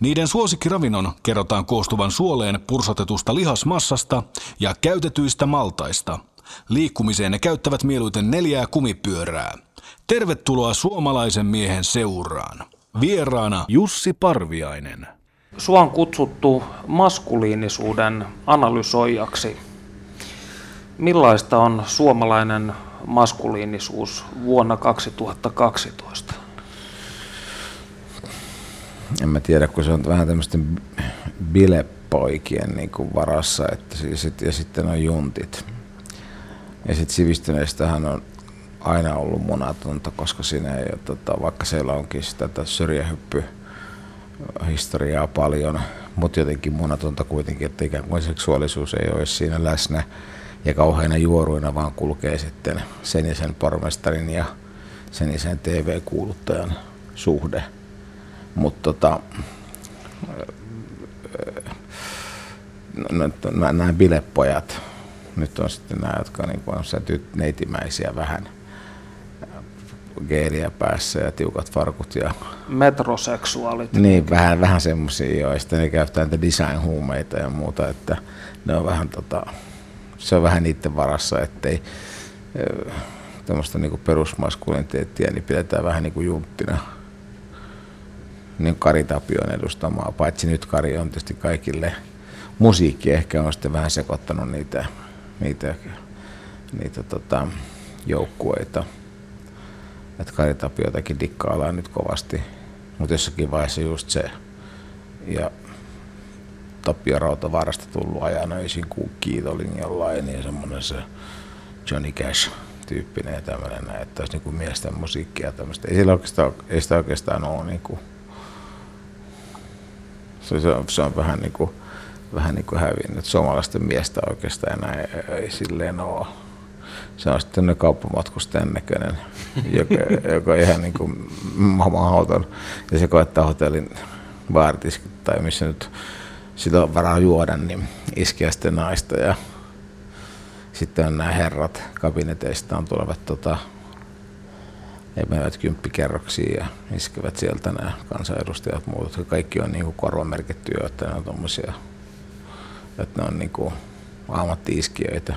Niiden suosikkiravinnon kerrotaan koostuvan suoleen pursotetusta lihasmassasta ja käytetyistä maltaista. Liikkumiseen ne käyttävät mieluiten neljää kumipyörää. Tervetuloa suomalaisen miehen seuraan. Vieraana Jussi Parviainen. Sua on kutsuttu maskuliinisuuden analysoijaksi. Millaista on suomalainen maskuliinisuus vuonna 2012? En mä tiedä, kun se on vähän tämmöisten bilepoikien niin varassa, että siis, ja sitten on juntit. Ja sitten sivistyneistähän on aina ollut munatonta, koska siinä ei ole, tota, vaikka siellä onkin sitä syrjähyppy historiaa paljon, mutta jotenkin munatonta kuitenkin, että ikään kuin seksuaalisuus ei ole siinä läsnä ja kauheina juoruina, vaan kulkee sitten sen ja sen pormestarin ja sen ja sen TV-kuuluttajan suhde. Mutta tota, no, nämä bilepojat, nyt on sitten nämä, jotka niin on se neitimäisiä vähän geeliä päässä ja tiukat farkut. Ja, Metroseksuaalit. Niin, vähän, vähän semmoisia jo. Ja sitten ne käyttää niitä design-huumeita ja muuta, että ne on vähän tota, se on vähän niiden varassa, ettei tämmöistä niinku perusmaskuliniteettia niin pidetään vähän niin kuin junttina. Niin Kari Tapion edustamaa, paitsi nyt Kari on tietysti kaikille musiikki ehkä on sitten vähän sekoittanut niitä, niitä, niitä tota, joukkueita. Että Kari Tapiotakin dikkaillaan nyt kovasti, mutta jossakin vaiheessa just se. Ja Tapio Rautavaarasta tullut ajan öisin kuin kiitolin jollain, niin semmoinen se Johnny Cash tyyppinen ja tämmöinen, että olisi niin miesten musiikkia ja tämmöistä. Ei, ei sitä oikeastaan ole niin kuin, se, se, on, se on vähän niin kuin, vähän niin kuin hävinnyt. Suomalaisten miestä oikeastaan enää ei, ei silleen ole. Se on sitten kauppamatkustajan näköinen, joka, joka ihan niin kuin mahdoton. Ja se koettaa hotellin baaritiskit tai missä nyt sitä on varaa juoda, niin iskeä sitten naista ja sitten on nämä herrat kabineteistaan tulevat tota, he menevät kymppikerroksiin ja iskevät sieltä nämä kansanedustajat muut, jotka kaikki on niin korvamerkittyjä, että ne on tommosia, että ne on niin kuin ammatti-iskijöitä,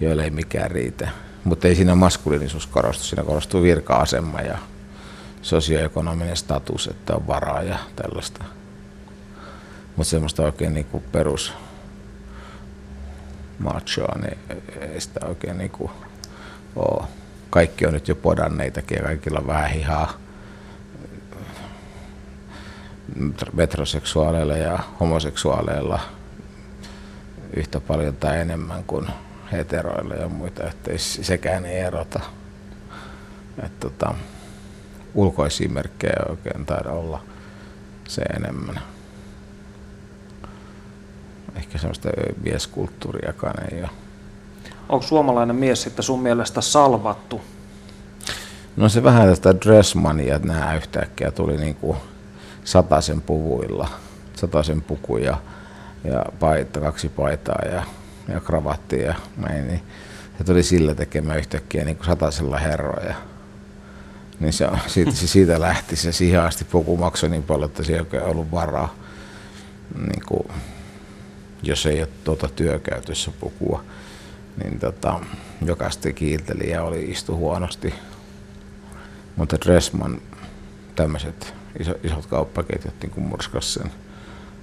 joille ei mikään riitä. Mutta ei siinä maskuliinisuus korostu, siinä korostuu virka-asema ja sosioekonominen status, että on varaa ja tällaista. Mutta semmoista oikein niinku perus machoa, niin ei sitä oikein niinku ole. Kaikki on nyt jo podanneitakin ja kaikilla on vähän hihaa metroseksuaaleilla ja homoseksuaaleilla yhtä paljon tai enemmän kuin heteroilla ja muita, että sekään ei erota. Et tota, ulkoisia merkkejä oikein taida olla se enemmän ehkä semmoista mieskulttuuriakaan ei ole. Onko suomalainen mies sitten sun mielestä salvattu? No se vähän tästä dressmania, nämä yhtäkkiä tuli niin kuin sataisen puvuilla, sataisen puku ja, paita, kaksi paitaa ja, ja kravattia ja näin, niin se tuli sillä tekemään yhtäkkiä niin kuin satasella herroja. Niin se, siitä, se siitä lähti, se siihen asti puku maksoi niin paljon, että siellä ei ollut varaa niin kuin jos ei ole tuota työkäytössä pukua, niin tota, jokaista kiilteli ja oli istu huonosti. Mutta Dressman, tämmöiset iso, isot kauppaketjut niin murskas sen,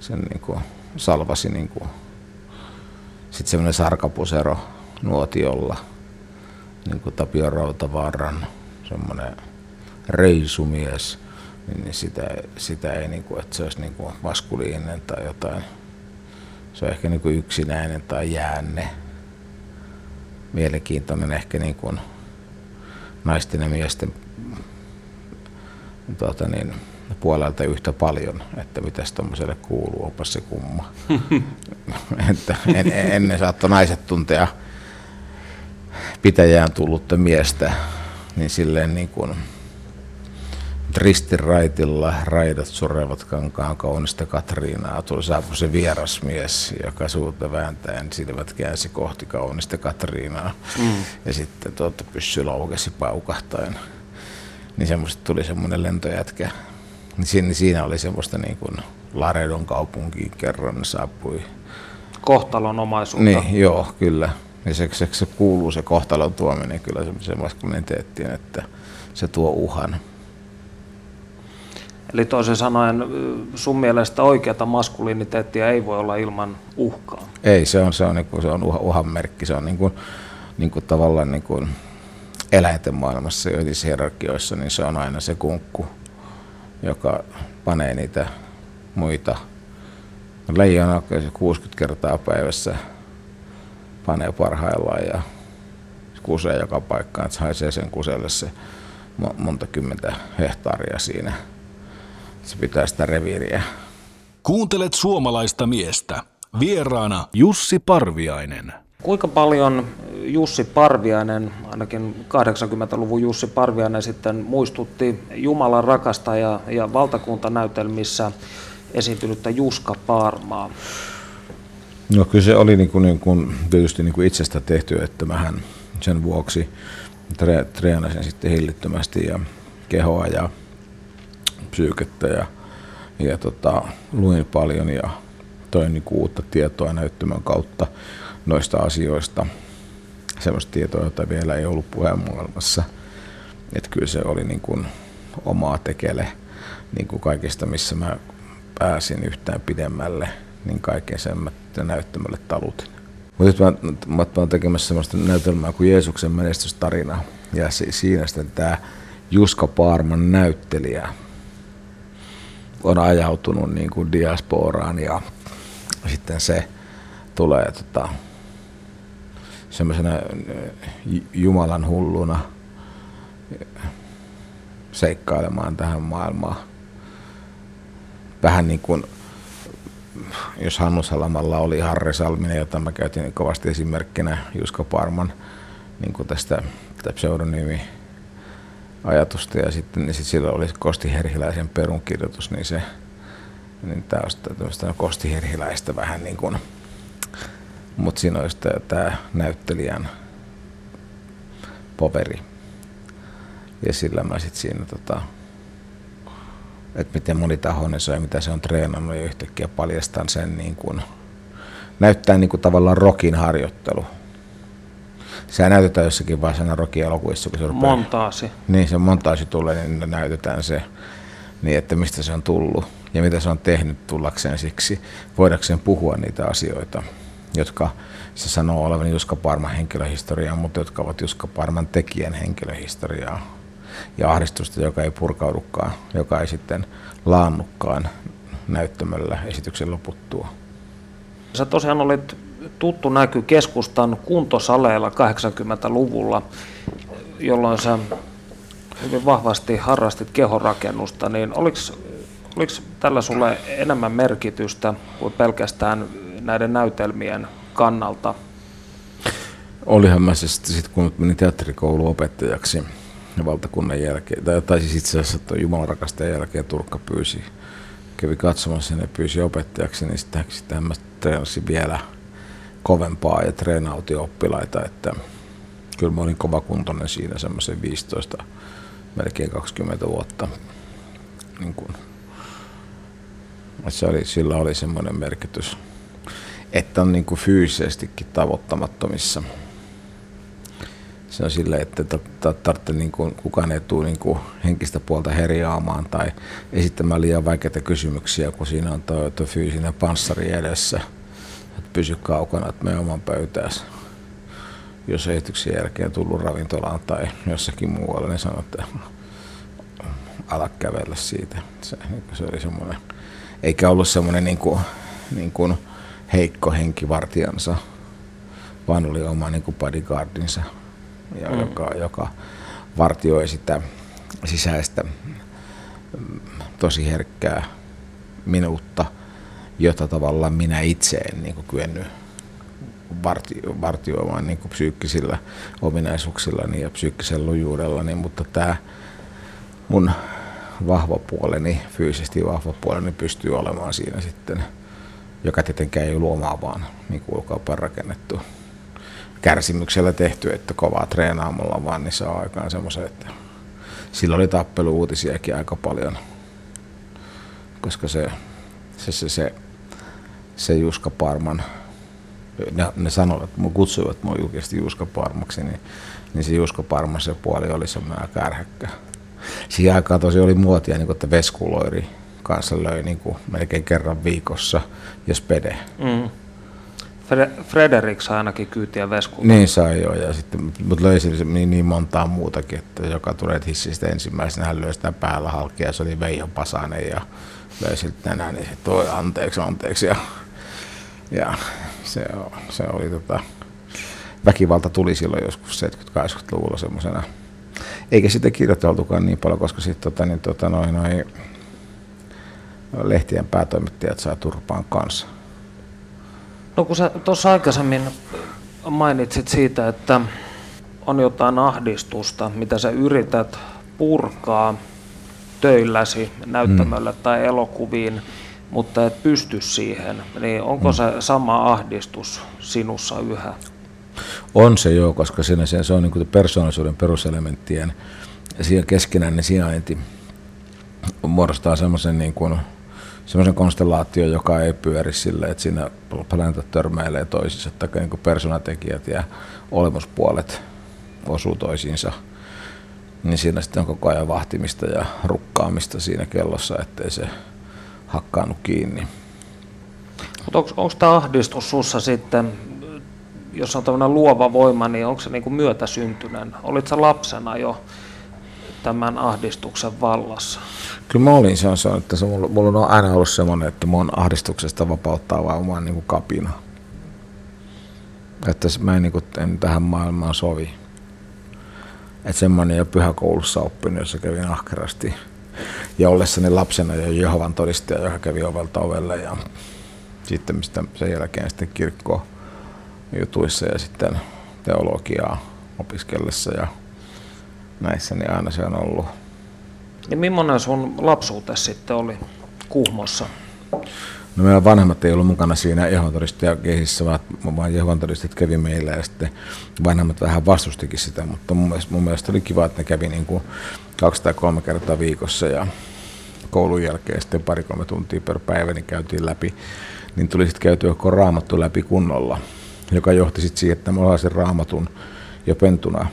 sen niin kuin, salvasi niin kuin, sitten semmoinen sarkapusero nuotiolla, niin kuin Tapio Rautavaaran, semmoinen reisumies, niin sitä, sitä ei, niin kuin, että se olisi niin kuin maskuliinen tai jotain se on ehkä niin kuin yksinäinen tai jäänne. Mielenkiintoinen ehkä niin kuin naisten ja miesten tuota niin, puolelta yhtä paljon, että mitäs tuommoiselle kuuluu, onpa se kumma. että en, ennen saattoi naiset tuntea pitäjään tullutta miestä, niin silleen niin kuin ristiraitilla raidat surevat kankaan kaunista Katriinaa. Tuli saapui se vieras mies, joka suuta vääntäen silmät käänsi kohti kaunista Katriinaa. Mm. Ja sitten tuota pyssy laukesi paukahtaen. Niin semmoista tuli semmoinen lentojätkä. Niin siinä, siinä oli semmoista niin kuin Laredon kaupunkiin kerran saapui. Kohtalon omaisuutta. Niin, joo, kyllä. Ja se, se, se kuuluu se kohtalon tuominen kyllä semmoiseen maskuliniteettiin, että se tuo uhan. Eli toisin sanoen sun mielestä oikeata maskuliniteettia ei voi olla ilman uhkaa? Ei, se on, se on, niin kuin, se on uhan merkki. Se on niin kuin, niin kuin tavallaan niin kuin eläinten maailmassa joissa hierarkioissa, niin se on aina se kunkku, joka panee niitä muita. Leijona 60 kertaa päivässä panee parhaillaan ja kusee joka paikkaan, että haisee sen kuselle se monta kymmentä hehtaaria siinä se pitää sitä reviiriä. Kuuntelet suomalaista miestä. Vieraana Jussi Parviainen. Kuinka paljon Jussi Parviainen, ainakin 80-luvun Jussi Parviainen sitten muistutti Jumalan rakastaja ja valtakuntanäytelmissä esiintynyttä Juska Parmaa? No kyllä se oli niin kuin, niin kuin, tietysti niin kuin itsestä tehty, että mähän sen vuoksi tre, treenasin sitten hillittömästi ja kehoa ja psyykettä ja, ja tota, luin paljon ja toin niin uutta tietoa näyttämön kautta noista asioista. Sellaista tietoa, jota vielä ei ollut maailmassa. Että kyllä se oli niin kuin omaa tekele niin kuin kaikesta, missä mä pääsin yhtään pidemmälle, niin kaiken sen mä näyttämölle talutin. Mutta nyt mä, mä, mä tekemässä sellaista näytelmää kuin Jeesuksen menestystarina. Ja siinä sitten tämä Juska Paarman näyttelijä, on ajautunut niin kuin diasporaan ja sitten se tulee tota, semmoisena Jumalan hulluna seikkailemaan tähän maailmaan. Vähän niin kuin, jos Hannu Salamalla oli Harri Salminen, jota mä käytin kovasti esimerkkinä Juska Parman niin kuin tästä, tästä pseudonyymi ajatusta ja sitten niin sit silloin oli Kosti Herhiläisen perunkirjoitus, niin se niin tämä on Kosti Herhiläistä vähän niin kuin, mutta siinä olisi tämä näyttelijän poveri. Ja sillä mä sitten siinä tota, että miten monitahoinen se on ja mitä se on treenannut ja yhtäkkiä paljastan sen niin kuin, näyttää niin kuin tavallaan rokin harjoittelu Sehän näytetään jossakin vaiheessa aina Rocky-elokuvissa, kun se rupeaa... Montaasi. Niin, se montaasi tulee, niin näytetään se, niin että mistä se on tullut ja mitä se on tehnyt tullakseen siksi, voidakseen puhua niitä asioita, jotka se sanoo olevan Juska Parman henkilöhistoriaa, mutta jotka ovat Juska Parman tekijän henkilöhistoriaa. Ja ahdistusta, joka ei purkaudukaan, joka ei sitten laannukkaan näyttämöllä esityksen loputtua. Sä tosiaan olit tuttu näky keskustan kuntosaleilla 80-luvulla, jolloin sä hyvin vahvasti harrastit kehorakennusta, niin oliko, tällä sulle enemmän merkitystä kuin pelkästään näiden näytelmien kannalta? Olihan mä se sitten, sit kun menin teatterikouluopettajaksi valtakunnan jälkeen, tai, tai siis itse asiassa Jumalan rakastajan jälkeen Turkka pyysi, kävi katsomassa ja pyysi opettajaksi, niin sitten, sitten mä treenasin vielä – kovempaa ja treenauti oppilaita, että kyllä mä olin kovakuntoinen siinä semmoisen 15, melkein 20 vuotta. Niin kuin, se oli, sillä oli semmoinen merkitys, että on niin fyysisestikin tavoittamattomissa. Se on silleen, että tarvitse niin kuin, kukaan ei tule niin kuin henkistä puolta herjaamaan tai esittämään liian vaikeita kysymyksiä, kun siinä on tuo, tuo fyysinen panssari edessä – pysy kaukana, että mene oman pöytäänsä. Jos esityksen jälkeen tullut ravintolaan tai jossakin muualla, niin sanoi, että ala kävellä siitä. Se, se oli semmoinen, eikä ollut semmoinen niin kuin, niin kuin heikko henkivartijansa, vaan oli oma niin kuin bodyguardinsa, ja mm. joka, joka vartioi sitä sisäistä tosi herkkää minuutta, jota tavallaan minä itse en niin kuin kyennyt vartio, vartioimaan niin kuin psyykkisillä ominaisuuksillani ja psyykkisellä lujuudellani, mutta tämä mun vahva puoleni, fyysisesti vahva puoleni pystyy olemaan siinä sitten, joka tietenkään ei luomaa vaan niin kuin rakennettu kärsimyksellä tehty, että kovaa treenaamalla vaan, niin saa aikaan semmoisen, että sillä oli tappelu-uutisiakin aika paljon, koska se, se, se, se, se Juska Parman, ne, ne sanoivat, että kutsuivat mua julkisesti Juska Parmaksi, niin, niin se Juska Parman se puoli oli semmoinen aika ärhäkkä. Siihen aikaan tosi oli muotia, niin kuin, että veskuloiri kanssa löi niin kuin melkein kerran viikossa, jos pede. Mm. Frederik sai ainakin kyytiä veskuun. Niin sai joo, ja sitten, mutta löysi niin, niin montaa muutakin, että joka tulee hissistä ensimmäisenä, hän löi sitä päällä halki, ja se oli Veijo Pasanen, ja löi siltä tänään, niin se toi anteeksi, anteeksi, ja, ja se, se oli tota, väkivalta tuli silloin joskus 70-80-luvulla semmoisena, eikä sitä kirjoiteltukaan niin paljon, koska sitten tota, niin, tota, noin, noin, lehtien päätoimittajat saa turpaan kanssa. No kun sä tuossa aikaisemmin mainitsit siitä, että on jotain ahdistusta, mitä sä yrität purkaa töilläsi näyttämöllä mm. tai elokuviin, mutta et pysty siihen, niin onko se sama ahdistus sinussa yhä? On se joo, koska siinä se, on niin persoonallisuuden peruselementtien ja keskinäinen sijainti muodostaa semmoisen niin kuin, semmoisen konstellaatio, joka ei pyöri sille, että siinä planeetat törmäilee toisiinsa, tai niin persoonatekijät ja olemuspuolet osuu toisiinsa, niin siinä sitten on koko ajan vahtimista ja rukkaamista siinä kellossa, ettei se hakkaannut kiinni. Mutta onko, tämä ahdistus sinussa sitten, jos on tämmöinen luova voima, niin onko se niin kuin myötäsyntyinen? Olitko lapsena jo tämän ahdistuksen vallassa? Kyllä mä olin se, on, että se, mulla, mulla on aina ollut semmoinen, että mun ahdistuksesta vapauttaa vaan oman niin kuin kapina. Että mä en, niin kuin, en tähän maailmaan sovi. Että semmoinen jo pyhäkoulussa oppinut, jossa kävin ahkerasti. Ja ollessani lapsena jo Jehovan todistaja, joka kävi ovelta ovelle ja sitten mistä sen jälkeen sitten kirkko jutuissa ja sitten teologiaa opiskellessa ja näissä, niin aina se on ollut. Ja millainen sun lapsuutesi sitten oli Kuhmossa? No meidän vanhemmat ei ollut mukana siinä Jehovan-todistajakehissä, vaan todistajat kävi meillä ja sitten vanhemmat vähän vastustikin sitä, mutta mun mielestä, mun mielestä oli kiva, että ne kävi niin kuin kaksi tai kolme kertaa viikossa ja koulun jälkeen sitten pari-kolme tuntia per päivä niin käytiin läpi, niin tuli sitten käytyä koko raamattu läpi kunnolla, joka johti sitten siihen, että mä sen raamatun jo pentuna.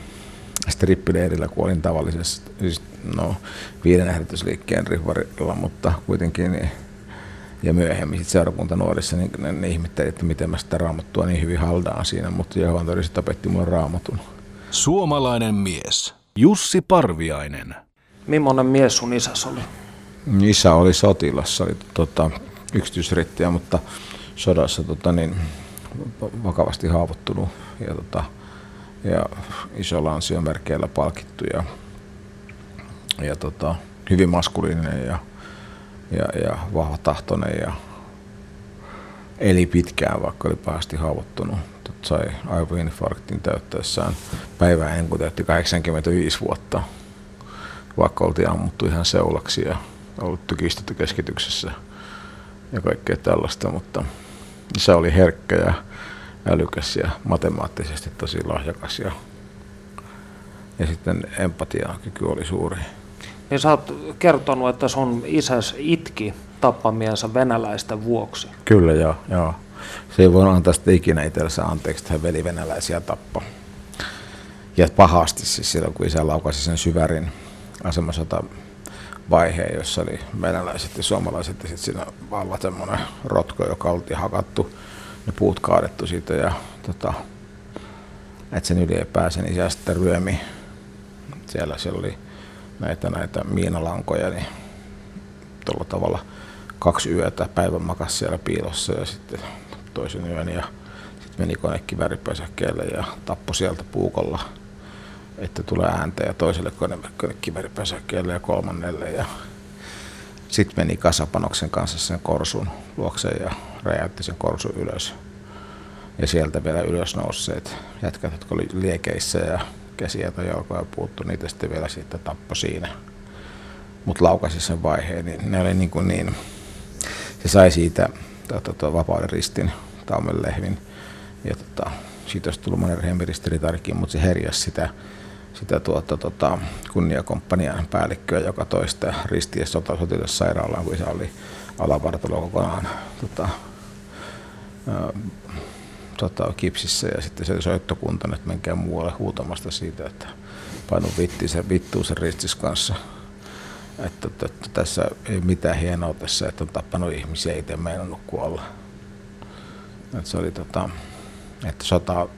Strippileirillä, kun olin tavallisessa, siis no, viiden ähditysliikkeen rihvarilla, mutta kuitenkin niin, ja myöhemmin sitten seurakunta nuorissa, niin ne, ne ihmetteli, että miten mä sitä raamattua niin hyvin haldaan siinä, mutta Jehovan todiset opetti mulle raamatun. Suomalainen mies. Jussi Parviainen. Millainen mies sun isäs oli? Isä oli sotilas, oli tota, yksityisrittiä, mutta sodassa tota, niin, vakavasti haavoittunut ja tota, ja isolla ansiomerkeillä palkittu ja, ja tota, hyvin maskuliininen ja, ja, ja vahva tahtoinen ja eli pitkään, vaikka oli pahasti haavoittunut. Tot sai aivoinfarktin täyttäessään päivää ennen kuin täytti 85 vuotta, vaikka oltiin ammuttu ihan seulaksi ja ollut tykistetty keskityksessä ja kaikkea tällaista, mutta isä oli herkkä ja älykäs ja matemaattisesti tosi lahjakas ja, ja sitten empatiakyky oli suuri. Niin sä oot kertonut, että sun isäs itki tappamiensa venäläisten vuoksi. Kyllä joo, joo. Se ei voi antaa sitä ikinä itsellensä anteeksi, että hän veli venäläisiä tappo. Ja pahasti siis silloin, kun isä laukasi sen syvärin asemasota vaiheen, jossa oli venäläiset ja suomalaiset ja sitten siinä valla semmoinen rotko, joka oltiin hakattu ne puut kaadettu siitä ja tota, että sen yli ei pääse, niin siellä sitten ryömi. Siellä, siellä oli näitä, näitä miinalankoja, niin tuolla tavalla kaksi yötä päivän makas siellä piilossa ja sitten toisen yön ja sitten meni konekiväripesäkkeelle ja tappoi sieltä puukolla, että tulee ääntä ja toiselle konekiväripesäkkeelle ja kolmannelle ja sitten meni kasapanoksen kanssa sen korsun luokse ja räjäytti sen korsun ylös. Ja sieltä vielä ylös nousseet jätkät, jotka oli liekeissä ja jalkoja puuttu, niitä sitten vielä sitten tappo siinä. Mutta laukasi sen vaiheen, niin ne oli niin, kuin niin se sai siitä tota, tota, vapauden ristin Taumen lehvin. Ja tota, siitä olisi tullut monen rehempiristeritarkin, mutta se herjasi sitä, sitä tuota, tota, kunniakomppanian päällikköä, joka toista ristiä sota sotilassairaalaan, kun se oli alavartalo kokonaan tota, ää, tota, kipsissä ja sitten se soittokunta, että menkää muualle huutamasta siitä, että painu vitti se, vittuu sen ristis kanssa. Että, että, että, tässä ei mitään hienoa tässä, että on tappanut ihmisiä, itse meinannut kuolla. Että se oli tota, että sota,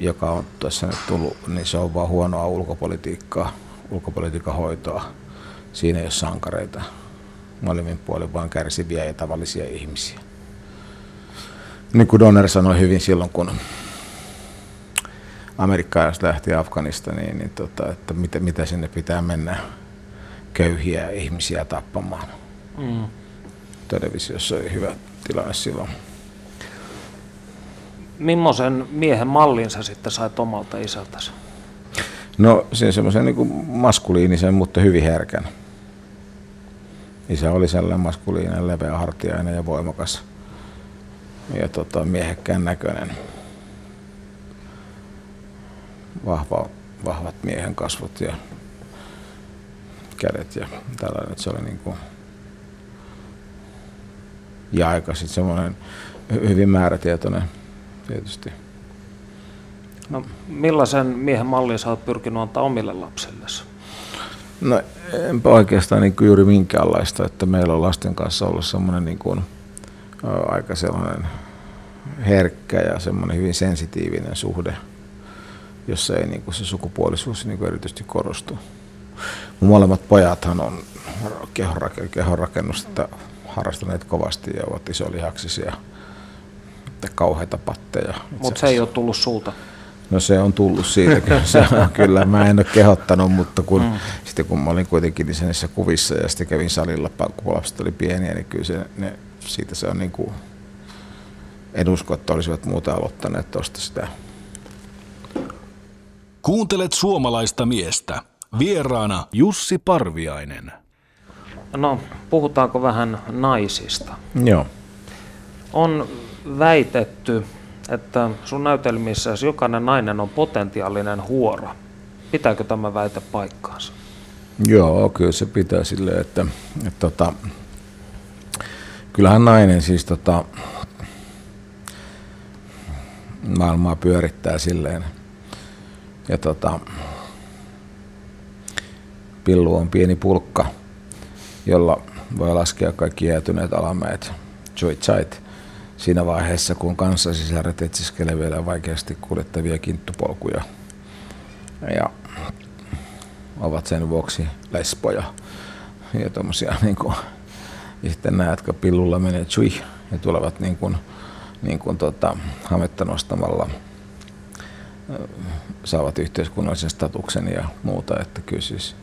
joka on tässä nyt tullut, niin se on vaan huonoa ulkopolitiikkaa, ulkopolitiikan hoitoa. Siinä ei ole sankareita. Molemmin puolin vaan kärsiviä ja tavallisia ihmisiä. Niin kuin Donner sanoi hyvin silloin, kun amerikkalaiset lähti Afganistaniin, niin tota, että mitä, mitä sinne pitää mennä köyhiä ihmisiä tappamaan. Mm. Televisiossa oli hyvä tilanne silloin. Mimmoisen miehen mallin sä sitten sait omalta isältäsi? No se semmoisen niin maskuliinisen, mutta hyvin herkän. Isä oli sellainen maskuliininen, leveä hartiainen ja voimakas ja tota, miehekkään näköinen. Vahva, vahvat miehen kasvot ja kädet ja tällainen. Se oli niin kuin, ja aika sitten semmoinen hyvin määrätietoinen tietysti. No, millaisen miehen mallin sä oot pyrkinyt antaa omille lapsillesi? No enpä oikeastaan niin kuin juuri minkäänlaista, että meillä on lasten kanssa ollut semmoinen niin kuin, aika sellainen herkkä ja semmoinen hyvin sensitiivinen suhde, jossa ei niin kuin se sukupuolisuus niin kuin erityisesti korostu. Mun molemmat pojathan on kehonrakennusta harrastaneet kovasti ja ovat isolihaksisia kauheita patteja. Mutta se ei ole tullut sulta? No se on tullut siitä, kyllä, se on, kyllä mä en ole kehottanut, mutta kun, mm. sitten kun mä olin kuitenkin niissä kuvissa ja sitten kävin salilla, kun lapset oli pieniä, niin kyllä se, ne, siitä se on niin kuin, en usko, että olisivat muuta aloittaneet tuosta sitä. Kuuntelet suomalaista miestä. Vieraana Jussi Parviainen. No, puhutaanko vähän naisista? Joo. On väitetty, että sun näytelmissä jokainen nainen on potentiaalinen huoro. Pitääkö tämä väite paikkaansa? Joo, kyllä se pitää silleen, että, että tota, kyllähän nainen siis tota, maailmaa pyörittää silleen. Ja tota, pillu on pieni pulkka, jolla voi laskea kaikki jäätyneet alamäet. Joy-chait siinä vaiheessa, kun kanssasisaret etsiskelee vielä vaikeasti kuljettavia kinttupolkuja. Ja ovat sen vuoksi lespoja ja tommosia niin kuin, ja sitten nämä, jotka pillulla menee chui ja tulevat niin kuin, niin kuin tota, hametta nostamalla saavat yhteiskunnallisen statuksen ja muuta, että kyllä siis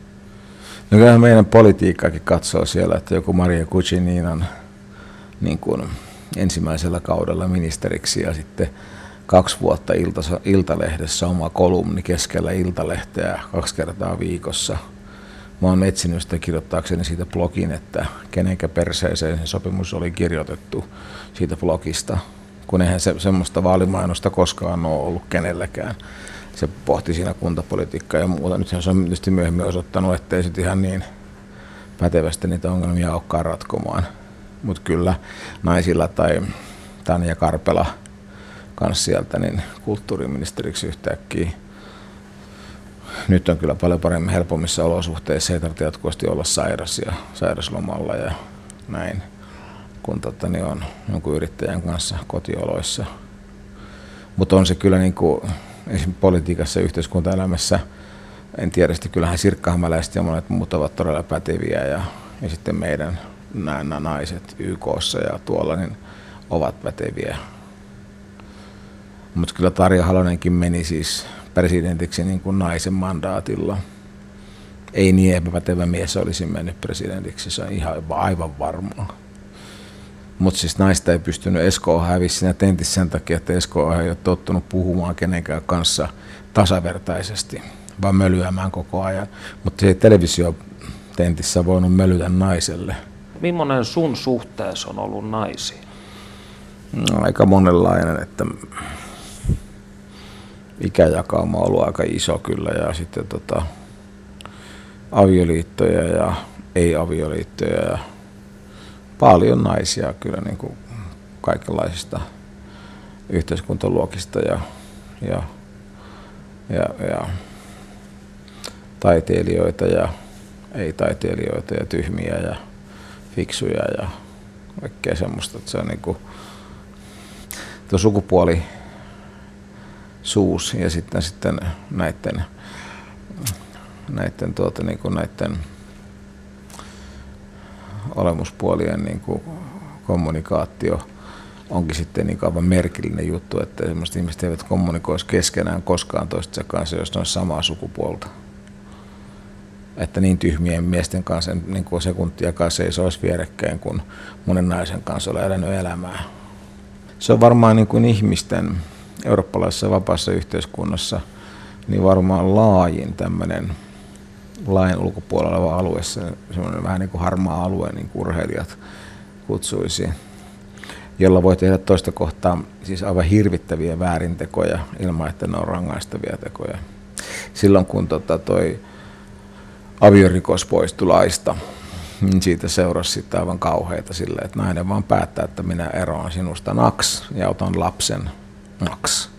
No kyllähän meidän politiikkaakin katsoo siellä, että joku Maria Kuchininan niin kuin ensimmäisellä kaudella ministeriksi ja sitten kaksi vuotta ilta, Iltalehdessä oma kolumni keskellä Iltalehteä kaksi kertaa viikossa. Mä oon etsinyt sitä kirjoittaakseni siitä blogin, että kenenkä perseeseen se sopimus oli kirjoitettu siitä blogista, kun eihän se, semmoista vaalimainosta koskaan ole ollut kenelläkään. Se pohti siinä kuntapolitiikkaa ja muuta. Nyt se on tietysti myöhemmin osoittanut, ettei sitten ihan niin pätevästi niitä ongelmia olekaan ratkomaan mutta kyllä naisilla tai Tanja Karpela kanssa sieltä niin kulttuuriministeriksi yhtäkkiä. Nyt on kyllä paljon paremmin helpommissa olosuhteissa, ei tarvitse jatkuvasti olla sairas ja sairaslomalla ja näin, kun tota, niin on jonkun yrittäjän kanssa kotioloissa. Mutta on se kyllä niin kuin, politiikassa ja yhteiskuntaelämässä, en tiedä, että kyllähän sirkkahammäläiset ja monet muut ovat todella päteviä ja, ja sitten meidän nämä naiset YKssa ja tuolla niin ovat päteviä. Mutta kyllä Tarja Halonenkin meni siis presidentiksi niin kuin naisen mandaatilla. ei niin epäpätevä mies olisi mennyt presidentiksi, se on ihan aivan varmaa. Mutta siis naista ei pystynyt, Esko hävisi siinä tentissä sen takia, että Esko ei ole tottunut puhumaan kenenkään kanssa tasavertaisesti, vaan mölyämään koko ajan. Mutta se ei televisiotentissä voinut mölytä naiselle. Millainen sun suhteessa on ollut naisiin? No, aika monenlainen, että ikäjakauma on ollut aika iso kyllä ja sitten tota, avioliittoja ja ei-avioliittoja ja paljon naisia kyllä niin kuin kaikenlaisista yhteiskuntaluokista ja, ja, ja, ja taiteilijoita ja ei-taiteilijoita ja tyhmiä ja fiksuja ja kaikkea semmoista, että se on niin kuin, tuo sukupuoli suus ja sitten, sitten näiden, näiden, tuota, niin kuin näiden olemuspuolien niin kuin kommunikaatio onkin sitten niin kauan merkillinen juttu, että semmoiset ihmiset eivät kommunikoisi keskenään koskaan toistensa kanssa, jos ne on samaa sukupuolta. Että niin tyhmien miesten kanssa niin kuin sekuntia kanssa ei se olisi vierekkäin, kun monen naisen kanssa ole elänyt elämää. Se on varmaan niin kuin ihmisten eurooppalaisessa vapaassa yhteiskunnassa niin varmaan laajin tämmöinen lain ulkopuolella oleva alue, semmoinen vähän niin kuin harmaa alue, niin kuin urheilijat kutsuisi, jolla voi tehdä toista kohtaa siis aivan hirvittäviä väärintekoja ilman, että ne on rangaistavia tekoja. Silloin kun tota toi aviorikos poistui laista, niin siitä seurasi sitten aivan kauheita sille, että nainen vaan päättää, että minä eroan sinusta naks ja otan lapsen naks.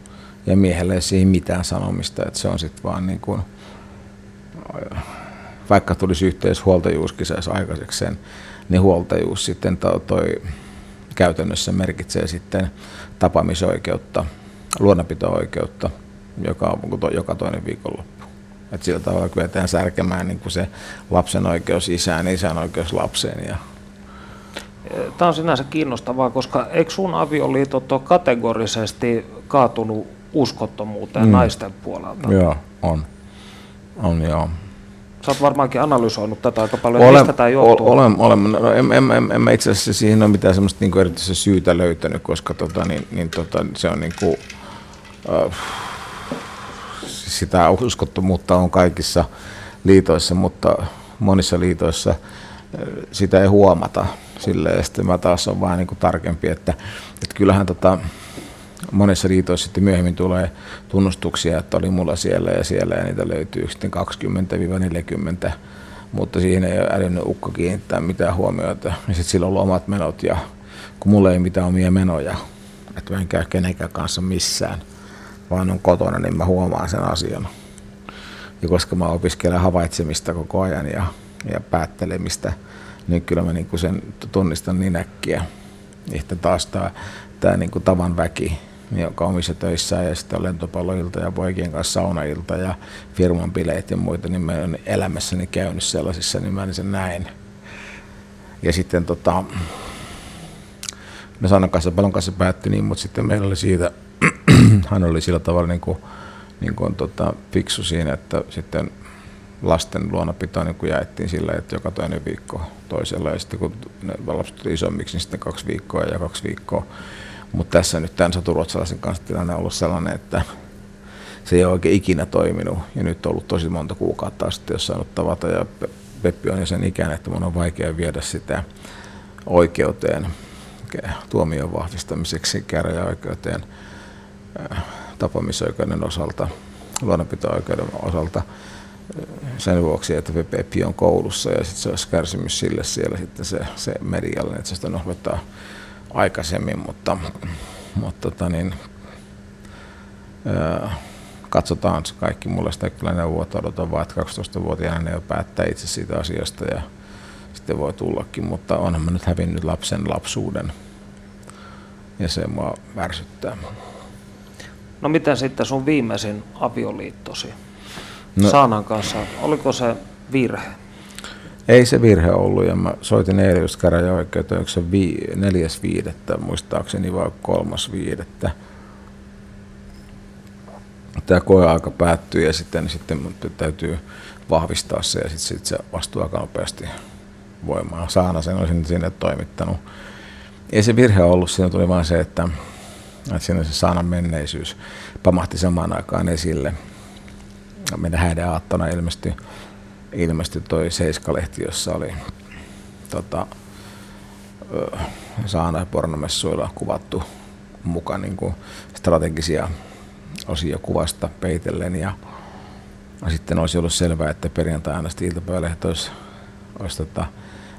Ja miehelle ei siihen mitään sanomista, että se on sitten vaan niin kuin, vaikka tulisi yhteishuoltajuuskin saisi aikaiseksi sen, niin huoltajuus sitten toi, toi käytännössä merkitsee sitten tapaamisoikeutta, luonnonpito-oikeutta, joka on joka toinen viikonloppu. Et sillä tavalla kyetään särkemään niin kuin se lapsen oikeus isään, isän oikeus lapseen. Ja... Tämä on sinänsä kiinnostavaa, koska eikö sun avioliitot ole kategorisesti kaatunut uskottomuuteen mm. naisten puolelta? Joo, on. On joo. Sä oot varmaankin analysoinut tätä aika paljon, olen, mistä tämä johtuu? Olen, olen no, en, en, en, en, itse asiassa siihen ole mitään semmoista niin erityistä syytä löytänyt, koska tota, niin, niin, tota, se on niin kuin, äh, sitä uskottomuutta on kaikissa liitoissa, mutta monissa liitoissa äh, sitä ei huomata. Silleen, ja sitten mä taas on vähän niin kuin tarkempi, että, että kyllähän tota, monessa liitoissa sitten myöhemmin tulee tunnustuksia, että oli mulla siellä ja siellä ja niitä löytyy sitten 20-40, mutta siihen ei ole älynyt ukko kiinnittää mitään huomiota. Ja sitten sillä on ollut omat menot ja kun mulla ei mitään omia menoja, että mä en käy kenenkään kanssa missään, vaan on kotona, niin mä huomaan sen asian. Ja koska mä opiskelen havaitsemista koko ajan ja, ja päättelemistä, niin kyllä mä niin sen tunnistan niin äkkiä. Että taas tämä, tämä niin tavan väki, joka omissa töissä ja sitten on lentopalloilta ja poikien kanssa saunailta ja firman bileet ja muita, niin mä olen elämässäni käynyt sellaisissa, niin mä sen näin. Ja sitten tota, me Sannan kanssa paljon kanssa päätti niin, mutta sitten meillä oli siitä, hän oli sillä tavalla niin kuin, niin kuin tota, fiksu siinä, että sitten lasten luonapitoa niin jaettiin sillä, että joka toinen viikko toisella ja sitten kun ne lapset tuli isommiksi, niin sitten kaksi viikkoa ja kaksi viikkoa mutta tässä nyt tämän saturuotsalaisen kanssa tilanne on ollut sellainen, että se ei ole oikein ikinä toiminut. Ja nyt on ollut tosi monta kuukautta sitten, jos saanut tavata. Ja Peppi on jo sen ikäinen, että mun on vaikea viedä sitä oikeuteen tuomion vahvistamiseksi käräjäoikeuteen äh, tapaamisoikeuden osalta, luonnonpito-oikeuden osalta sen vuoksi, että Peppi on koulussa ja sitten se olisi kärsimys sille siellä sitten se, se medialle, että se sitä nohvettaa aikaisemmin, mutta, mutta tota niin, katsotaan se kaikki. Mulle sitä kyllä neuvoa odotan vaan, että 12-vuotiaana ne jo päättää itse siitä asiasta ja sitten voi tullakin, mutta onhan mä nyt hävinnyt lapsen lapsuuden ja se mua värsyttää. No mitä sitten sun viimeisin avioliittosi no, Saanan kanssa, oliko se virhe? Ei se virhe ollut, ja mä soitin eilen just käräjäoikeuteen, onko se vi- neljäs viidettä, muistaakseni vai kolmas viidettä. tämä koeaika päättyy ja sitten, sitten täytyy vahvistaa se ja sitten sit se vastuu aika nopeasti voimaan. Saana sen olisin sinne toimittanut. Ei se virhe ollut, siinä tuli vain se, että, että siinä se Saanan menneisyys pamahti samaan aikaan esille. Meidän häiden aattona ilmestyi, ilmestyi toi Seiska-lehti, jossa oli tota, Saana pornomessuilla kuvattu mukaan niin kuin strategisia osia kuvasta peitellen. Ja sitten olisi ollut selvää, että perjantaina iltapäivälehti olisi, olisi tota,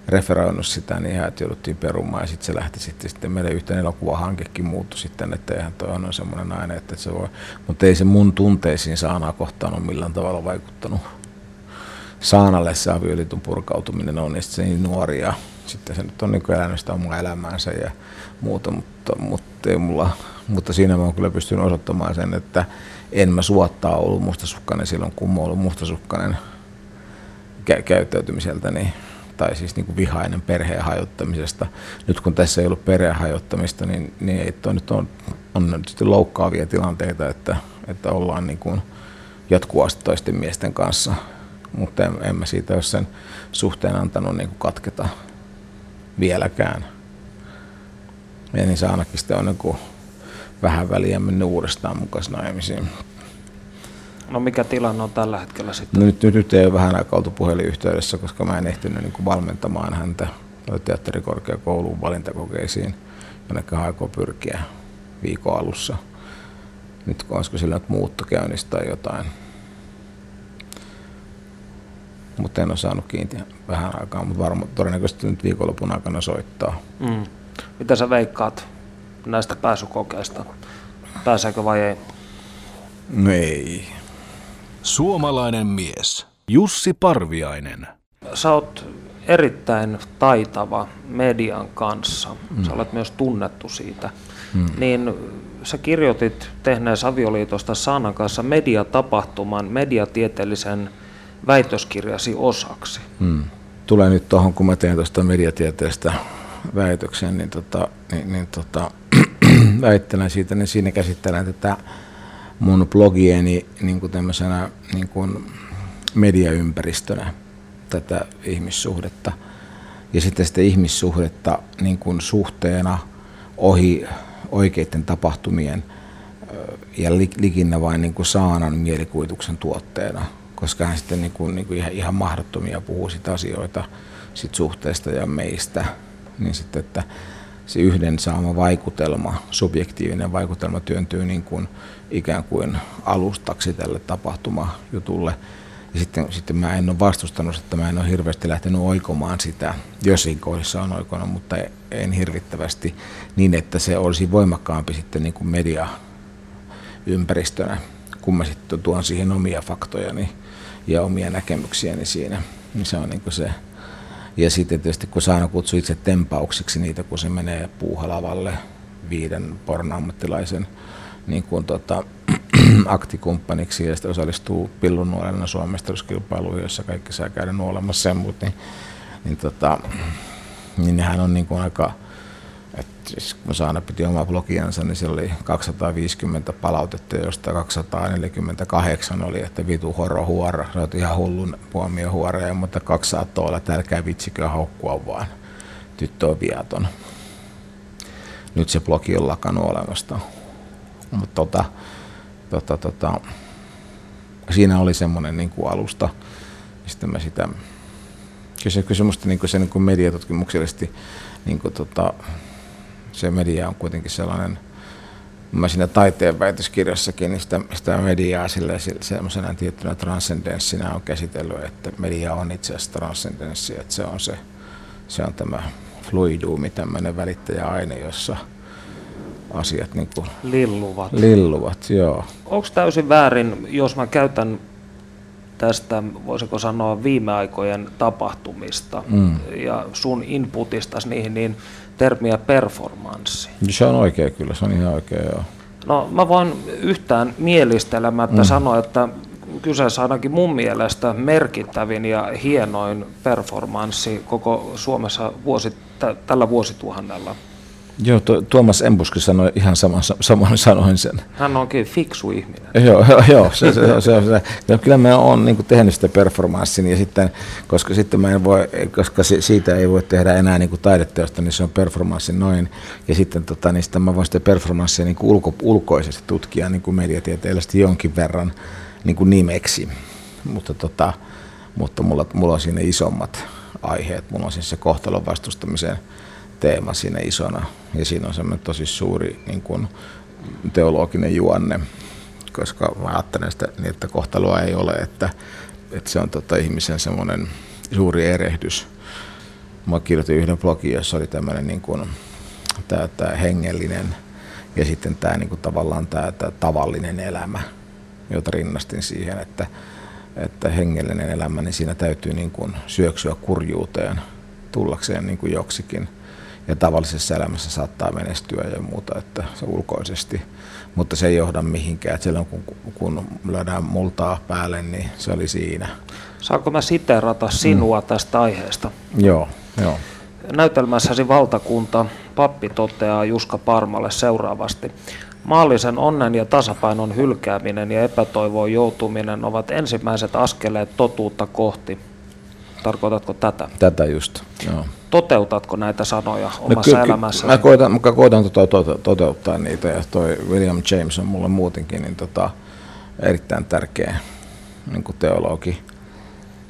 referoinut sitä, niin että jouduttiin perumaan ja sitten se lähti sitten, sitten meidän yhteen elokuvahankekin muuttui sitten, että eihän toi on semmoinen nainen, että se voi, mutta ei se mun tunteisiin Saanaa kohtaan ole millään tavalla vaikuttanut. Saanalle se avioliiton purkautuminen on niin se niin nuori ja sitten se nyt on niin elänyt sitä omaa elämäänsä ja muuta, mutta, mutta, ei mulla, mutta siinä mä oon kyllä pystynyt osoittamaan sen, että en mä suottaa ollut mustasukkainen silloin, kun mä ollut mustasukkainen kä- käyttäytymiseltä, niin, tai siis niin kuin vihainen perheen hajottamisesta. Nyt kun tässä ei ollut perheen hajottamista, niin, niin ei toi nyt on, on nyt loukkaavia tilanteita, että, että ollaan niin kuin jatkuvasti toisten miesten kanssa, mutta en, en mä siitä ole sen suhteen antanut niin kuin katketa vieläkään. Ja niin se ainakin sitten on niin kuin vähän väliä mennyt uudestaan mukaan naimisiin. No mikä tilanne on tällä hetkellä sitten? No nyt, nyt, nyt ei ole vähän aikaa oltu puhelinyhteydessä, koska mä en ehtinyt niin kuin valmentamaan häntä teatterikorkeakouluun valintakokeisiin, jonne hän aikoo pyrkiä viikon alussa. Nyt olisiko sillä nyt muutto käynnistä tai jotain. Mutta en ole saanut kiinni vähän aikaa, mutta varmaan todennäköisesti nyt viikonlopun aikana soittaa. Mm. Mitä sä veikkaat näistä pääsykokeista? Pääseekö vai ei? No ei. Suomalainen mies. Jussi Parviainen. Sä oot erittäin taitava median kanssa. Mm. Sä olet myös tunnettu siitä. Mm. Niin sä kirjoitit tehneessä avioliitosta Saanan kanssa mediatapahtuman mediatieteellisen väitöskirjasi osaksi. Mm. Tulee nyt tuohon, kun mä teen tuosta mediatieteestä väitöksen, niin, tota, niin, niin tota, väittelen siitä, niin siinä käsittelen tätä mun blogieni niin kuin tämmöisenä niin kuin mediaympäristönä tätä ihmissuhdetta. Ja sitten sitä ihmissuhdetta niin kuin suhteena ohi oikeiden tapahtumien ja likinnä vain niin kuin saanan mielikuvituksen tuotteena, koska hän sitten niin kuin, niin kuin ihan, ihan mahdottomia puhuu sit asioita sit suhteesta ja meistä, niin sitten, että se yhden saama vaikutelma, subjektiivinen vaikutelma työntyy niin kuin ikään kuin alustaksi tälle tapahtumajutulle. Ja sitten, sitten mä en ole vastustanut, että mä en ole hirveästi lähtenyt oikomaan sitä, jossain kohdissa on oikona, mutta en hirvittävästi niin, että se olisi voimakkaampi sitten niin kuin mediaympäristönä, kun mä sitten tuon siihen omia faktojani ja omia näkemyksiäni siinä. Niin se on niin kuin se ja sitten tietysti kun Saana kutsui itse tempauksiksi niitä, kun se menee puuhalavalle viiden pornoammattilaisen niin kuin tota, aktikumppaniksi ja sitten osallistuu pillun nuolena jossa kaikki saa käydä nuolemassa sen, mutta niin, niin, tota, niin nehän on niin kuin aika et siis kun Saana piti omaa blogiansa, niin siellä oli 250 palautetta, josta 248 oli, että vitu horo huora. Se on ihan hullun puomio huoreja, mutta 200 olla, että älkää vitsikö haukkua vaan. Tyttö on viaton. Nyt se blogi on lakannut olemasta. Mutta tota, tota, tota, siinä oli semmoinen niin alusta. Sitten mä sitä, kyllä se, kyllä musta, niin kuin se niin kuin mediatutkimuksellisesti niin kuin tota, se media on kuitenkin sellainen, mä siinä taiteen väitöskirjassakin niin sitä, sitä mediaa sille, semmoisena tiettynä transcendenssina on käsitellyt, että media on itse asiassa transcendenssi, että se on se, se on tämä fluiduumi, tämmöinen välittäjäaine, jossa asiat niin kuin lilluvat. lilluvat joo. Onko täysin väärin, jos mä käytän tästä, voisiko sanoa, viime aikojen tapahtumista mm. ja sun inputista niihin, niin termiä performanssi. Se on oikein kyllä, se on ihan oikein joo. No mä voin yhtään mielistelemättä mm. sanoa, että kyseessä ainakin mun mielestä merkittävin ja hienoin performanssi koko Suomessa vuosi, t- tällä vuosituhannella. Joo, to, Tuomas Embuski sanoi ihan saman, samoin sanoin sen. Hän onkin fiksu ihminen. Joo, joo, joo se, se, se, se, se, kyllä mä oon niin tehnyt sitä performanssin ja sitten, koska sitten mä en voi, koska se, siitä ei voi tehdä enää niin kuin taideteosta, niin se on performanssi noin. Ja sitten tota, niin sitten mä voin sitä performanssia niin kuin ulko, ulkoisesti tutkia niin kuin mediatieteellisesti jonkin verran niin kuin nimeksi. Mutta, tota, mutta mulla, mulla on siinä isommat aiheet. Mulla on siis se kohtalon vastustamisen teema siinä isona ja siinä on semmoinen tosi suuri niin kuin, teologinen juonne, koska mä ajattelen sitä niin, että kohtaloa ei ole, että, että se on tota, ihmisen semmoinen suuri erehdys. Mä kirjoitin yhden blogin, jossa oli tämmöinen niin kuin, tää, tää hengellinen ja sitten tämä niin kuin, tavallaan tämä, tämä tavallinen elämä, jota rinnastin siihen, että, että hengellinen elämä, niin siinä täytyy niin kuin syöksyä kurjuuteen tullakseen niin kuin joksikin. Ja tavallisessa elämässä saattaa menestyä ja muuta, että se ulkoisesti. Mutta se ei johda mihinkään. Että silloin kun, kun lyödään multaa päälle, niin se oli siinä. Saanko mä siterata sinua mm. tästä aiheesta? Joo, joo. Näytelmässäsi valtakunta pappi toteaa Juska Parmalle seuraavasti. Maallisen onnen ja tasapainon hylkääminen ja epätoivoon joutuminen ovat ensimmäiset askeleet totuutta kohti. Tarkoitatko tätä? Tätä just, joo. Toteutatko näitä sanoja no omassa no, ky- elämässä? Mä koitan, mä koitan tota, tota, toteuttaa niitä ja toi William James on mulle muutenkin niin tota, erittäin tärkeä niin kuin teologi.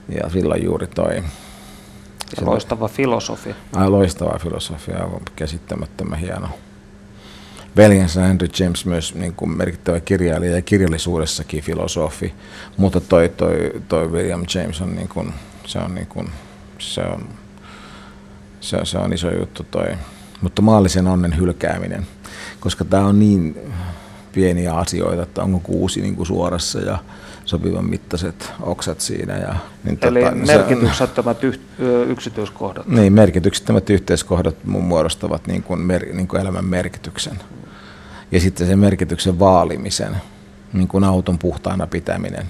Ja silloin juuri toi... Ja loistava filosofia. Ai, loistava filosofia, aivan käsittämättömän hieno veljensä Andrew James myös niin kuin merkittävä kirjailija ja kirjallisuudessakin filosofi, mutta toi, toi, toi William James on, niin kuin, se on, niin kuin, se on, se, se on iso juttu toi. Mutta maallisen onnen hylkääminen, koska tämä on niin pieniä asioita, että onko kuusi niin kuin suorassa ja sopivan mittaiset oksat siinä. Ja, niin Eli tota, merkityksettömät yh, yksityiskohdat. Niin, merkityksettömät yhteiskohdat muodostavat niin kuin mer, niin kuin elämän merkityksen ja sitten sen merkityksen vaalimisen, niin kuin auton puhtaana pitäminen,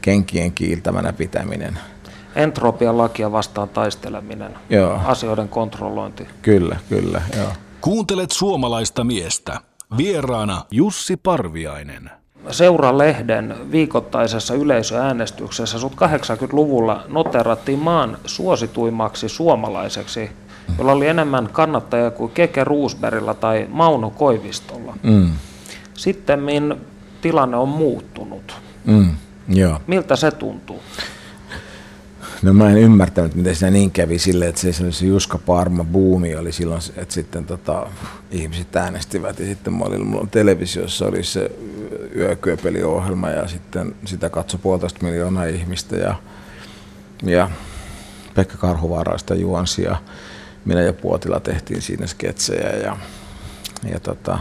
kenkien kiiltämänä pitäminen. Entropian lakia vastaan taisteleminen, joo. asioiden kontrollointi. Kyllä, kyllä, joo. Kuuntelet suomalaista miestä. Vieraana Jussi Parviainen. Seura-lehden viikoittaisessa yleisöäänestyksessä sut 80-luvulla noterattiin maan suosituimmaksi suomalaiseksi jolla oli enemmän kannattajia kuin Keke Roosbergilla tai Mauno Koivistolla. Mm. Sitten tilanne on muuttunut. Mm, joo. Miltä se tuntuu? No mä en ymmärtänyt, miten se niin kävi sille, että se, se Juska Parma buumi oli silloin, että sitten tota, ihmiset äänestivät ja sitten mä olin, mulla televisiossa oli se yökyöpeliohjelma ja sitten sitä katsoi puolitoista miljoonaa ihmistä ja, ja Pekka Karhuvaaraista juonsi ja minä ja Puotila tehtiin siinä sketsejä ja, ja tota,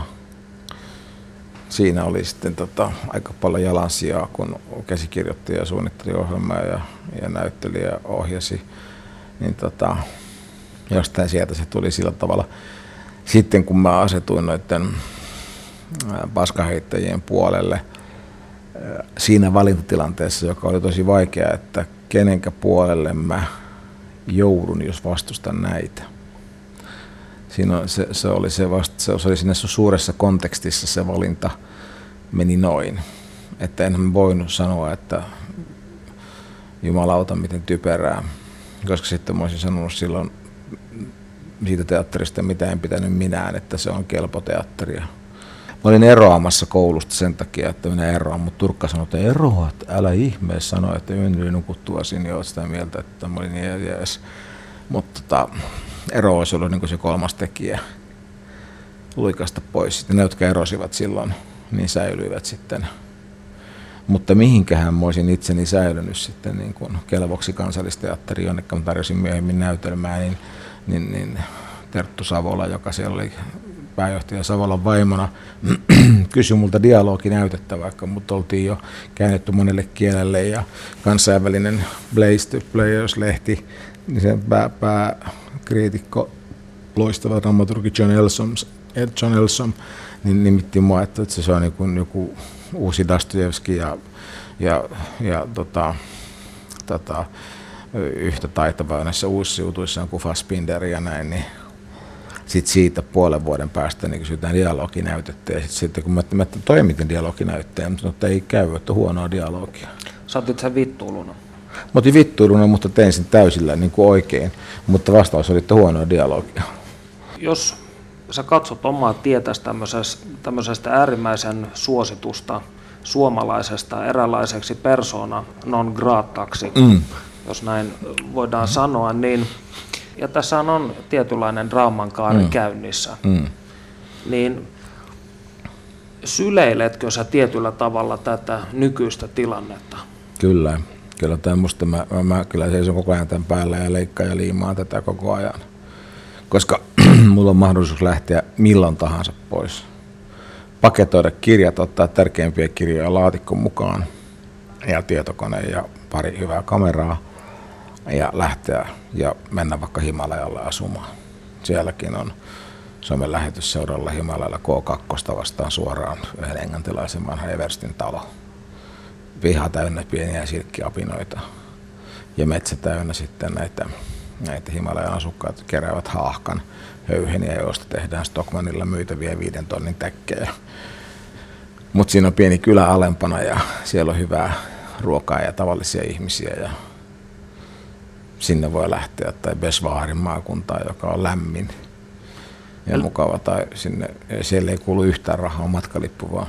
siinä oli sitten tota, aika paljon jalansijaa, kun käsikirjoitti ja suunnitteli ohjelmaa ja, ja näyttelijä ohjasi. Niin tota, jostain sieltä se tuli sillä tavalla. Sitten kun mä asetuin noiden paskaheittäjien puolelle siinä valintatilanteessa, joka oli tosi vaikea, että kenenkä puolelle mä joudun, jos vastustan näitä. Siinä se, se, oli se, vasta, se oli siinä suuressa kontekstissa se valinta meni noin. Että en voinut sanoa, että jumalauta miten typerää, koska sitten mä olisin sanonut silloin siitä teatterista, mitä en pitänyt minään, että se on kelpo teatteria. Mä olin eroamassa koulusta sen takia, että minä eroan, mutta Turkka sanoi, että eroat, älä ihmeessä sano, että yön nukuttua sinne, olet sitä mieltä, että mä olin niin jees. Mutta tota, ero olisi ollut niin kuin se kolmas tekijä luikasta pois. Sitten ne, jotka erosivat silloin, niin säilyivät sitten. Mutta mihinkähän mä olisin itseni säilynyt sitten niin kuin kelvoksi kansallisteatteri, jonne mä tarjosin myöhemmin näytelmää, niin, niin, niin Terttu Savola, joka siellä oli pääjohtaja Savolan vaimona, kysyi multa dialoginäytettä, vaikka mut oltiin jo käännetty monelle kielelle ja kansainvälinen Blaze to Players-lehti, niin sen pää, pääkriitikko, loistava dramaturgi John Elsom, John Elsom niin nimitti mua, että se on niin joku uusi Dostoevski ja, ja, ja tota, tota, yhtä taitavaa näissä uusissa jutuissa kuin Fassbinder ja näin, niin sitten siitä puolen vuoden päästä niin kysytään dialoginäytettä. Ja sitten, sitten kun mä, mä toimitin dialoginäytteen, mutta ei käy, että huonoa dialogia. Saatit sen vittuuluna? Mä otin vittuiluna, mutta tein sen täysillä niin kuin oikein. Mutta vastaus oli, että huonoa dialogia. Jos sä katsot omaa tietäsi tämmöisestä, tämmöisestä äärimmäisen suositusta suomalaisesta eräänlaiseksi persona non grataksi, mm. jos näin voidaan mm. sanoa, niin ja tässä on tietynlainen draaman kaari mm. käynnissä, mm. niin syleiletkö sä tietyllä tavalla tätä nykyistä tilannetta? Kyllä, kyllä tämä musta mä, mä, mä kyllä seison koko ajan tämän päällä ja leikkaan ja liimaan tätä koko ajan. Koska mulla on mahdollisuus lähteä milloin tahansa pois. Paketoida kirjat, ottaa tärkeimpiä kirjoja laatikon mukaan ja tietokone ja pari hyvää kameraa ja lähteä ja mennä vaikka Himalajalle asumaan. Sielläkin on Suomen lähetysseuralla Himalajalla K2 vastaan suoraan yhden englantilaisen vanhan Everstin talo. Piha täynnä pieniä silkkiapinoita ja metsä täynnä sitten näitä, näitä Himalajan asukkaat keräävät haahkan höyheniä, joista tehdään Stockmanilla myytäviä viiden tonnin täkkejä. Mutta siinä on pieni kylä alempana ja siellä on hyvää ruokaa ja tavallisia ihmisiä ja sinne voi lähteä, tai Besvaarin maakuntaan, joka on lämmin ja Eli... mukava, tai sinne, siellä ei kuulu yhtään rahaa, matkalippu vaan.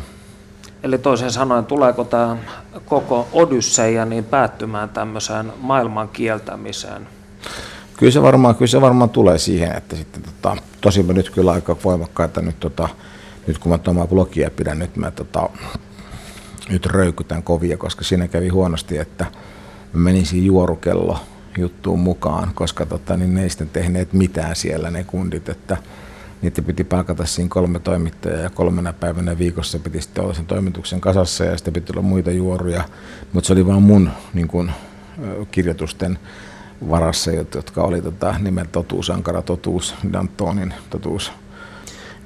Eli toisin sanoen, tuleeko tämä koko Odysseja niin päättymään tämmöiseen maailman kieltämiseen? Kyllä se varmaan, kyllä se varmaan tulee siihen, että sitten tota, tosi mä nyt kyllä aika voimakkaita nyt, tota, nyt kun mä omaa blogia pidän, nyt mä tota, nyt röykytän kovia, koska siinä kävi huonosti, että mä menisin juorukello juttuun mukaan, koska tota, niin ne ei sitten tehneet mitään siellä ne kundit, että niitä piti palkata siinä kolme toimittajaa ja kolmena päivänä viikossa piti sitten olla sen toimituksen kasassa ja sitten piti olla muita juoruja, mutta se oli vain mun niin kun, kirjoitusten varassa, jotka oli tota, nimen totuus, ankara totuus, Dantonin totuus.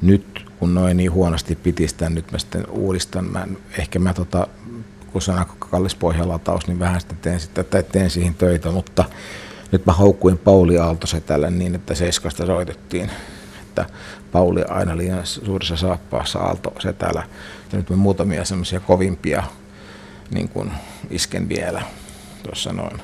Nyt kun noin niin huonosti piti sitä, nyt mä sitten uudistan. Mä, ehkä mä tota, kun se on aika kallis pohjalataus, niin vähän sitten teen, sitä, tai teen siihen töitä, mutta nyt mä haukkuin Pauli Aaltosetälle niin, että Seiskasta soitettiin, että Pauli aina liian suurissa saappaassa Aalto Setälä. Ja nyt mä muutamia semmoisia kovimpia niin kuin isken vielä tuossa noin.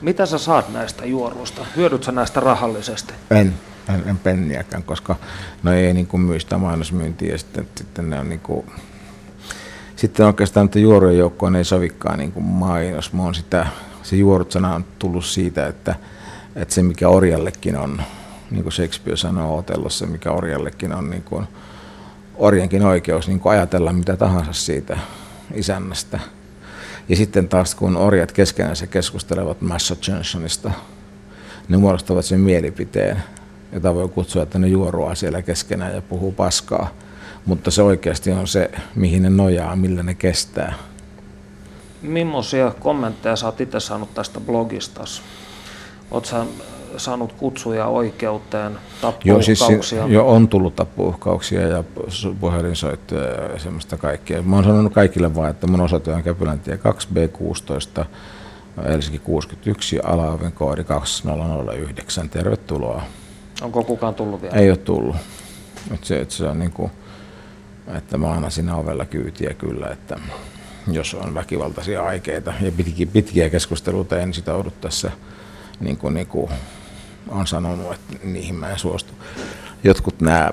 Mitä sä saat näistä juoruista? Hyödyt sä näistä rahallisesti? En, en, en penniäkään, koska no ei niin kuin myy sitä mainosmyyntiä ja sitten, sitten ne on niin kuin sitten oikeastaan että juorujen joukkoon ei sovikaan niin kuin mainos. Mä sitä, se juorut sana on tullut siitä, että, että se mikä orjallekin on, niin kuin Shakespeare sanoo Otellossa, mikä orjallekin on niin kuin, orjankin oikeus niin kuin ajatella mitä tahansa siitä isännästä. Ja sitten taas kun orjat keskenään se keskustelevat Mass Johnsonista, ne muodostavat sen mielipiteen, jota voi kutsua, että ne juorua siellä keskenään ja puhuu paskaa mutta se oikeasti on se, mihin ne nojaa, millä ne kestää. Millaisia kommentteja sä oot itse saanut tästä blogista? Oletko saanut kutsuja oikeuteen, tappouhkauksia? Joo, siis jo on tullut tappouhkauksia ja puhelinsoittoja ja semmoista kaikkea. Mä oon sanonut kaikille vaan, että mun osoite on Käpyläntie 2B16, Helsinki 61 ja alaoven koodi 2009. Tervetuloa. Onko kukaan tullut vielä? Ei ole tullut. Et se, et se on niin kuin, että mä annan siinä ovella kyytiä kyllä, että jos on väkivaltaisia aikeita ja pitkiä, pitkiä keskusteluita en sitoudu tässä, niin kuin, niin kuin on sanonut, että niihin mä en suostu. Jotkut nämä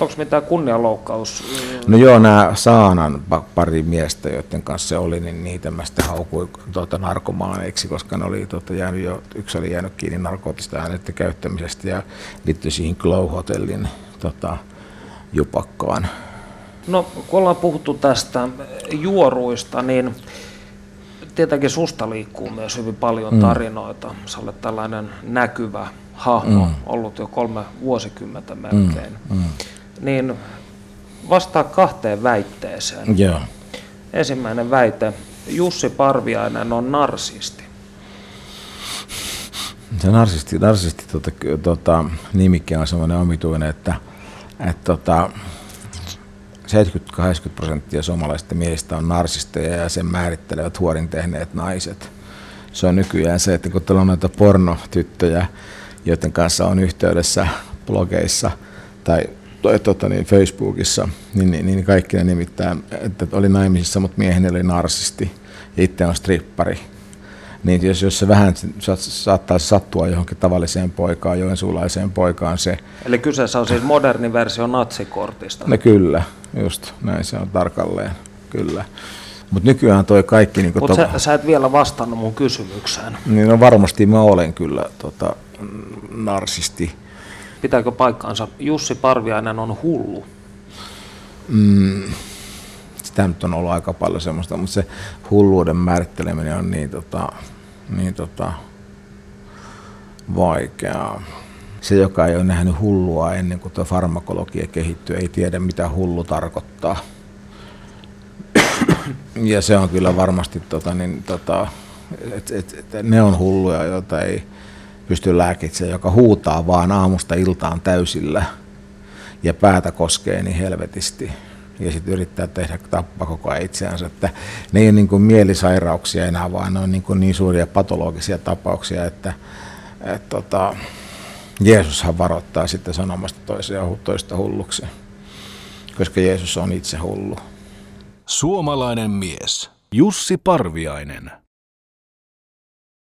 onko mitään kunnianloukkaus? No joo, nämä Saanan pari miestä, joiden kanssa se oli, niin niitä mä sitten haukuin tuota, narkomaaneiksi, koska ne oli tuota, jäänyt jo, yksi oli jäänyt kiinni narkootista aineiden käyttämisestä ja liittyi siihen Glow Hotellin tota, jupakkaan. No kun ollaan puhuttu tästä juoruista, niin tietenkin susta liikkuu myös hyvin paljon mm. tarinoita. Sä olet tällainen näkyvä hahmo, mm. ollut jo kolme vuosikymmentä melkein. Mm. Mm. Niin vastaa kahteen väitteeseen. Yeah. Ensimmäinen väite, Jussi Parviainen on narsisti. Se narsisti, narsisti tota, tota, nimikki on semmoinen omituinen, että, että tota, 70-80 prosenttia suomalaisista miehistä on narsisteja ja sen määrittelevät huorin tehneet naiset. Se on nykyään se, että kun teillä on noita pornotyttöjä, joiden kanssa on yhteydessä blogeissa tai tota niin, Facebookissa, niin, niin, niin kaikki ne nimittäin, että oli naimisissa, mutta mieheni oli narsisti ja itse on strippari. Niin jos, jos se vähän saattaisi sattua johonkin tavalliseen poikaan, joensuulaiseen poikaan se. Eli kyseessä on siis moderni versio natsikortista. No kyllä, just näin se on tarkalleen, kyllä. Mutta nykyään toi kaikki... Niin Mutta to... sä, sä et vielä vastannut mun kysymykseen. Niin no varmasti mä olen kyllä tota, narsisti. Pitääkö paikkaansa? Jussi Parviainen on hullu. Mm, sitä nyt on ollut aika paljon semmoista, mutta se hulluuden määritteleminen on niin, tota, niin tota, vaikeaa. Se, joka ei ole nähnyt hullua ennen kuin tuo farmakologia kehittyy, ei tiedä mitä hullu tarkoittaa. ja se on kyllä varmasti, tota, niin, tota, et, et, et, ne on hulluja, joita ei pysty lääkitsemään, joka huutaa vaan aamusta iltaan täysillä ja päätä koskee niin helvetisti ja sitten yrittää tehdä tappaa koko ajan itseänsä. Että ne ei ole niin kuin mielisairauksia enää, vaan ne on niin, kuin niin suuria patologisia tapauksia, että et, tota, Jeesushan varoittaa sitten sanomasta toisia, toista hulluksi, koska Jeesus on itse hullu. Suomalainen mies Jussi Parviainen.